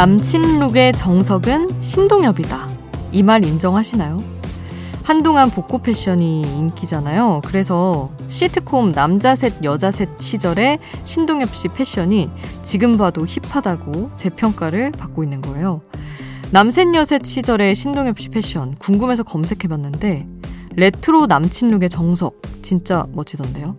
남친 look의 정석은 신동엽이다. 이 말 인정하시나요? 한동안 복고 패션이 인기잖아요. 그래서 시트콤 남자 셋, 여자 셋 시절의 신동엽 씨 패션이 지금 봐도 힙하다고 재평가를 받고 있는 거예요. 남셋, 여셋 시절의 신동엽 씨 패션 궁금해서 검색해봤는데 레트로 남친 look의 정석 진짜 멋지던데요.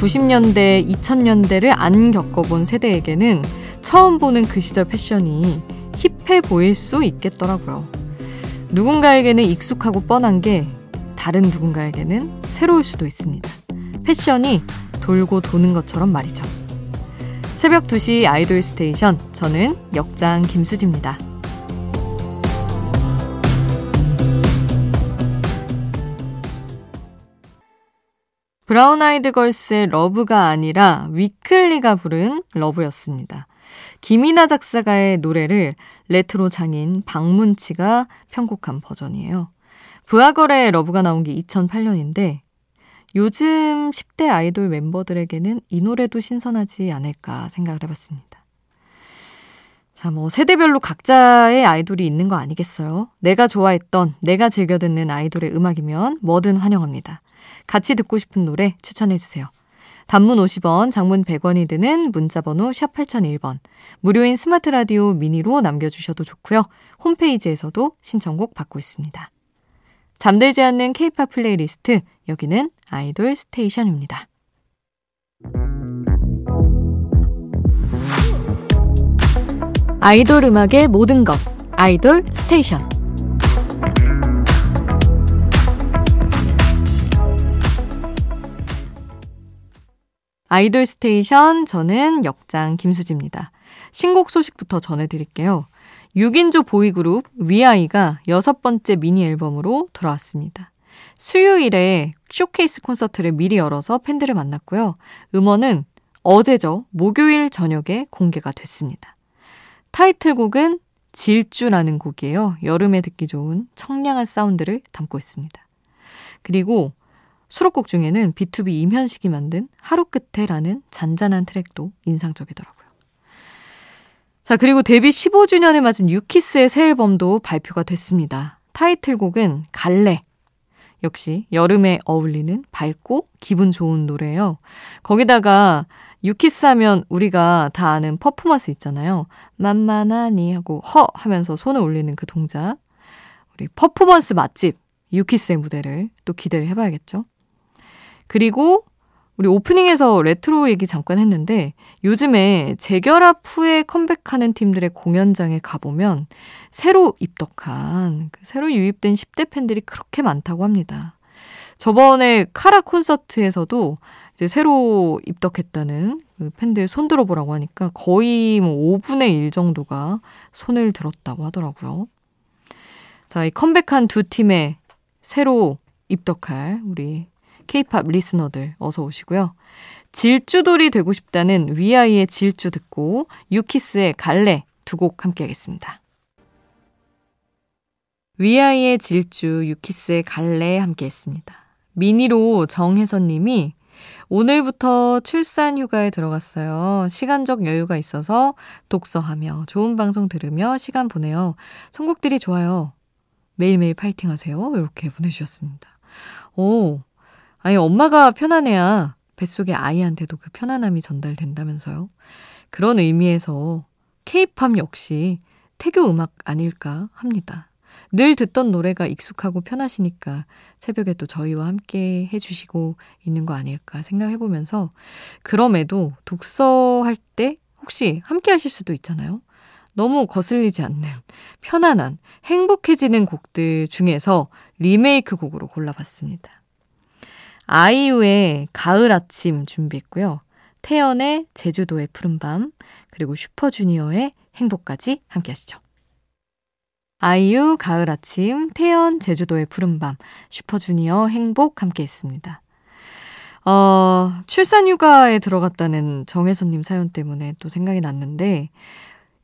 90년대, 2000년대를 안 겪어본 세대에게는 처음 보는 그 시절 패션이 힙해 보일 수 있겠더라고요. 누군가에게는 익숙하고 뻔한 게 다른 누군가에게는 새로울 수도 있습니다. 패션이 돌고 도는 것처럼 말이죠. 새벽 2시 아이돌 스테이션. 저는 역장 김수지입니다. 브라운 아이드 걸스의 Love가 아니라 위클리가 부른 Love였습니다. 김이나 작사가의 노래를 레트로 장인 박문치가 편곡한 버전이에요. 브아걸의 Love가 나온 게 2008년인데 요즘 10대 아이돌 멤버들에게는 이 노래도 신선하지 않을까 생각을 해봤습니다. 자, 뭐, 세대별로 각자의 아이돌이 있는 거 아니겠어요? 내가 좋아했던, 내가 즐겨 듣는 아이돌의 음악이면 뭐든 환영합니다. 같이 듣고 싶은 노래 추천해 주세요. 단문 50원, 장문 100원이 드는 문자번호 샵 8001번. 무료인 스마트 라디오 미니로 남겨주셔도 좋고요. 홈페이지에서도 신청곡 받고 있습니다. 잠들지 않는 케이팝 플레이리스트, 여기는 아이돌 스테이션입니다. 아이돌 음악의 모든 것, 아이돌 스테이션. 아이돌 스테이션 저는 역장 김수지입니다. 신곡 소식부터 전해드릴게요. 6인조 boy group 위아이가 여섯 번째 미니 앨범으로 돌아왔습니다. 수요일에 쇼케이스 콘서트를 미리 열어서 팬들을 만났고요. 음원은 어제죠. 목요일 저녁에 공개가 됐습니다. 타이틀곡은 질주라는 곡이에요. 여름에 듣기 좋은 청량한 사운드를 담고 있습니다. 그리고 수록곡 중에는 B2B 임현식이 만든 하루 끝에라는 잔잔한 트랙도 인상적이더라고요. 자, 그리고 데뷔 15주년을 맞은 유키스의 새 앨범도 발표가 됐습니다. 타이틀곡은 갈래. 역시 여름에 어울리는 밝고 기분 좋은 노래예요. 거기다가 유키스 하면 우리가 다 아는 퍼포먼스 있잖아요. 만만하니 하고 허 하면서 손을 올리는 그 동작. 우리 퍼포먼스 맛집 유키스의 무대를 또 기대를 해봐야겠죠. 그리고 우리 오프닝에서 레트로 얘기 잠깐 했는데 요즘에 재결합 후에 컴백하는 팀들의 공연장에 가보면 새로 입덕한, 그 새로 유입된 10대 팬들이 그렇게 많다고 합니다. 저번에 카라 콘서트에서도 이제 새로 입덕했다는 그 팬들 손 들어보라고 하니까 거의 뭐 5분의 1 정도가 손을 들었다고 하더라고요. 자, 이 컴백한 두 팀의 새로 입덕할 우리 케이팝 리스너들 어서 오시고요. 질주돌이 되고 싶다는 위아이의 질주 듣고 유키스의 갈래 두 곡 함께 하겠습니다. 위아이의 질주, 유키스의 갈래 함께 했습니다. 미니로 정혜선 님이 오늘부터 출산 휴가에 들어갔어요. 시간적 여유가 있어서 독서하며 좋은 방송 들으며 시간 보내요. 선곡들이 좋아요. 매일매일 파이팅 하세요. 이렇게 보내주셨습니다. 오, 아니, 엄마가 편안해야 뱃속의 아이한테도 그 편안함이 전달된다면서요. 그런 의미에서 케이팝 역시 태교 음악 아닐까 합니다. 늘 듣던 노래가 익숙하고 편하시니까 새벽에 또 저희와 함께 해주시고 있는 거 아닐까 생각해 보면서 그럼에도 독서할 때 혹시 함께 하실 수도 있잖아요. 너무 거슬리지 않는 편안한 행복해지는 곡들 중에서 리메이크 곡으로 골라봤습니다. 아이유의 가을 아침 준비했고요. 태연의 제주도의 푸른밤, 그리고 슈퍼주니어의 행복까지 함께 하시죠. 아이유, 가을 아침, 태연, 제주도의 푸른밤, 슈퍼주니어 행복 함께 했습니다. 어, 출산휴가에 들어갔다는 정혜선님 사연 때문에 또 생각이 났는데,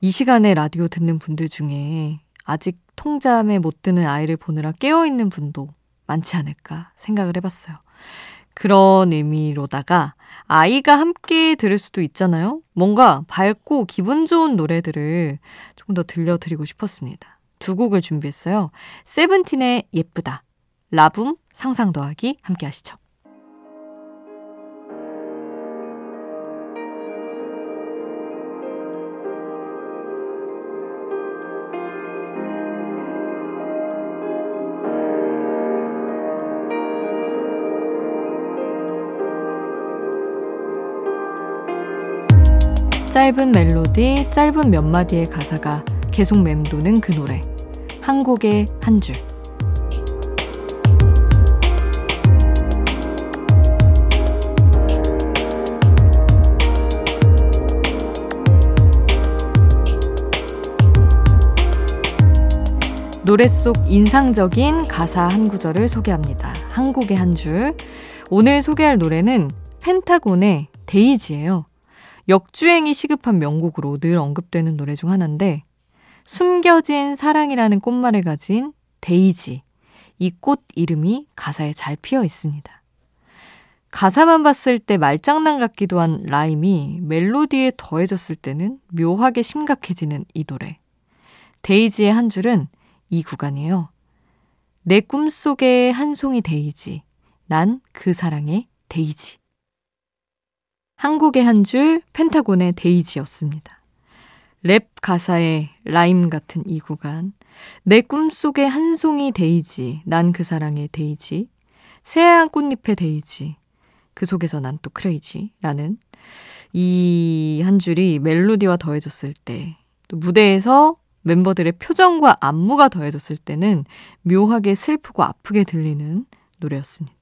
이 시간에 라디오 듣는 분들 중에 아직 통잠에 못 드는 아이를 보느라 깨어있는 분도 많지 않을까 생각을 해봤어요. 그런 의미로다가 아이가 함께 들을 수도 있잖아요. 뭔가 밝고 기분 좋은 노래들을 좀더 들려드리고 싶었습니다. 두 곡을 준비했어요. 세븐틴의 예쁘다, 라붐 상상 더하기 함께 하시죠. 짧은 멜로디, 짧은 몇 마디의 가사가 계속 맴도는 그 노래. 한 곡의 한 줄. 노래 속 인상적인 가사 한 구절을 소개합니다. 한 곡의 한 줄. 오늘 소개할 노래는 펜타곤의 데이지예요. 역주행이 시급한 명곡으로 늘 언급되는 노래 중 하나인데 숨겨진 사랑이라는 꽃말을 가진 데이지. 이 꽃 이름이 가사에 잘 피어 있습니다. 가사만 봤을 때 말장난 같기도 한 rhyme이 멜로디에 더해졌을 때는 묘하게 심각해지는 이 노래. 데이지의 한 줄은 이 구간이에요. 내 꿈속의 한 송이 데이지. 난 그 사랑의 데이지. 한 곡의 한 줄 펜타곤의 데이지였습니다. 랩 가사의 rhyme 같은 이 구간. 내 꿈속의 한 송이 데이지. 난 그 사랑의 데이지. 새하얀 꽃잎의 데이지. 그 속에서 난 또 crazy. 라는 이 한 줄이 멜로디와 더해졌을 때, 또 무대에서 멤버들의 표정과 안무가 더해졌을 때는 묘하게 슬프고 아프게 들리는 노래였습니다.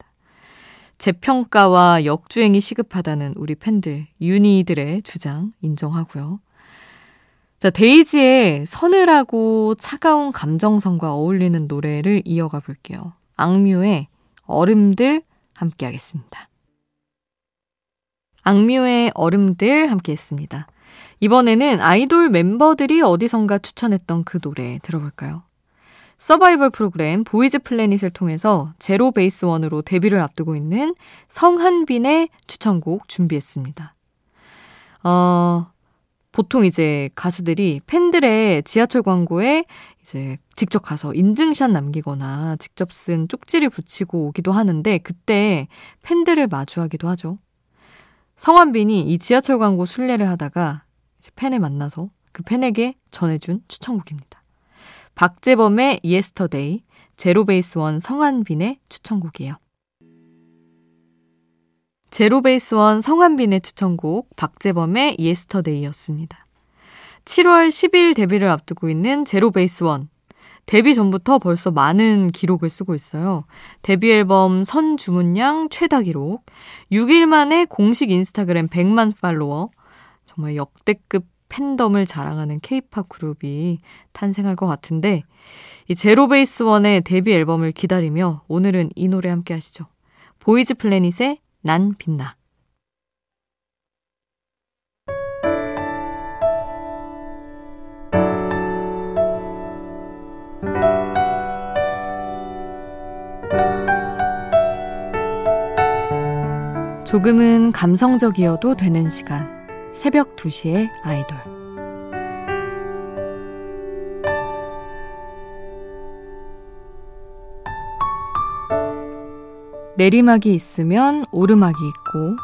재평가와 역주행이 시급하다는 우리 팬들, 유니들의 주장 인정하고요. 자, 데이지의 서늘하고 차가운 감정선과 어울리는 노래를 이어가 볼게요. 악뮤의 얼음들 함께 하겠습니다. 악뮤의 얼음들 함께 했습니다. 이번에는 아이돌 멤버들이 어디선가 추천했던 그 노래 들어볼까요? 서바이벌 프로그램 보이즈 플래닛을 통해서 제로 베이스 원으로 데뷔를 앞두고 있는 성한빈의 추천곡 준비했습니다. 어, 보통 이제 가수들이 팬들의 지하철 광고에 이제 직접 가서 인증샷 남기거나 직접 쓴 쪽지를 붙이고 오기도 하는데 그때 팬들을 마주하기도 하죠. 성한빈이 이 지하철 광고 순례를 하다가 팬을 만나서 그 팬에게 전해준 추천곡입니다. 박재범의 Yesterday, 제로베이스원 성한빈의 추천곡이에요. 제로베이스원 성한빈의 추천곡 박재범의 Yesterday였습니다. 7월 10일 데뷔를 앞두고 있는 제로베이스원. 데뷔 전부터 벌써 많은 기록을 쓰고 있어요. 데뷔 앨범 선 주문량 최다 기록, 6일 만에 공식 인스타그램 100만 팔로워, 정말 역대급 팬덤을 자랑하는 케이팝 그룹이 탄생할 것 같은데 이 제로베이스 원의 데뷔 앨범을 기다리며 오늘은 이 노래 함께 하시죠. 보이즈 플래닛의 난 빛나. 조금은 감성적이어도 되는 시간. 새벽 2시에 아이돌 내리막이 있으면 오르막이 있고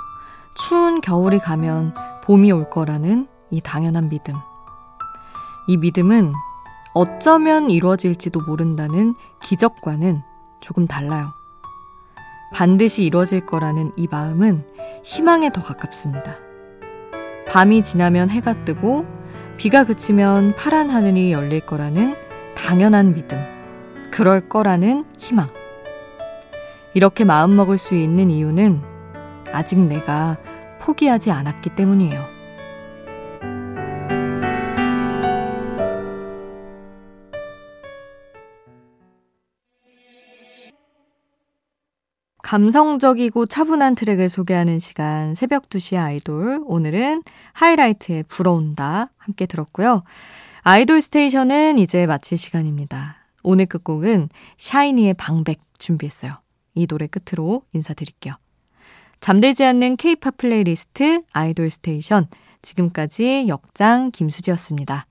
추운 겨울이 가면 봄이 올 거라는 이 당연한 믿음. 이 믿음은 어쩌면 이루어질지도 모른다는 기적과는 조금 달라요. 반드시 이루어질 거라는 이 마음은 희망에 더 가깝습니다. 밤이 지나면 해가 뜨고 비가 그치면 파란 하늘이 열릴 거라는 당연한 믿음. 그럴 거라는 희망. 이렇게 마음먹을 수 있는 이유는 아직 내가 포기하지 않았기 때문이에요. 감성적이고 차분한 트랙을 소개하는 시간 새벽 2시 아이돌 오늘은 하이라이트의 불어온다 함께 들었고요. 아이돌 스테이션은 이제 마칠 시간입니다. 오늘 끝곡은 샤이니의 방백 준비했어요. 이 노래 끝으로 인사드릴게요. 잠들지 않는 케이팝 플레이리스트 아이돌 스테이션. 지금까지 역장 김수지였습니다.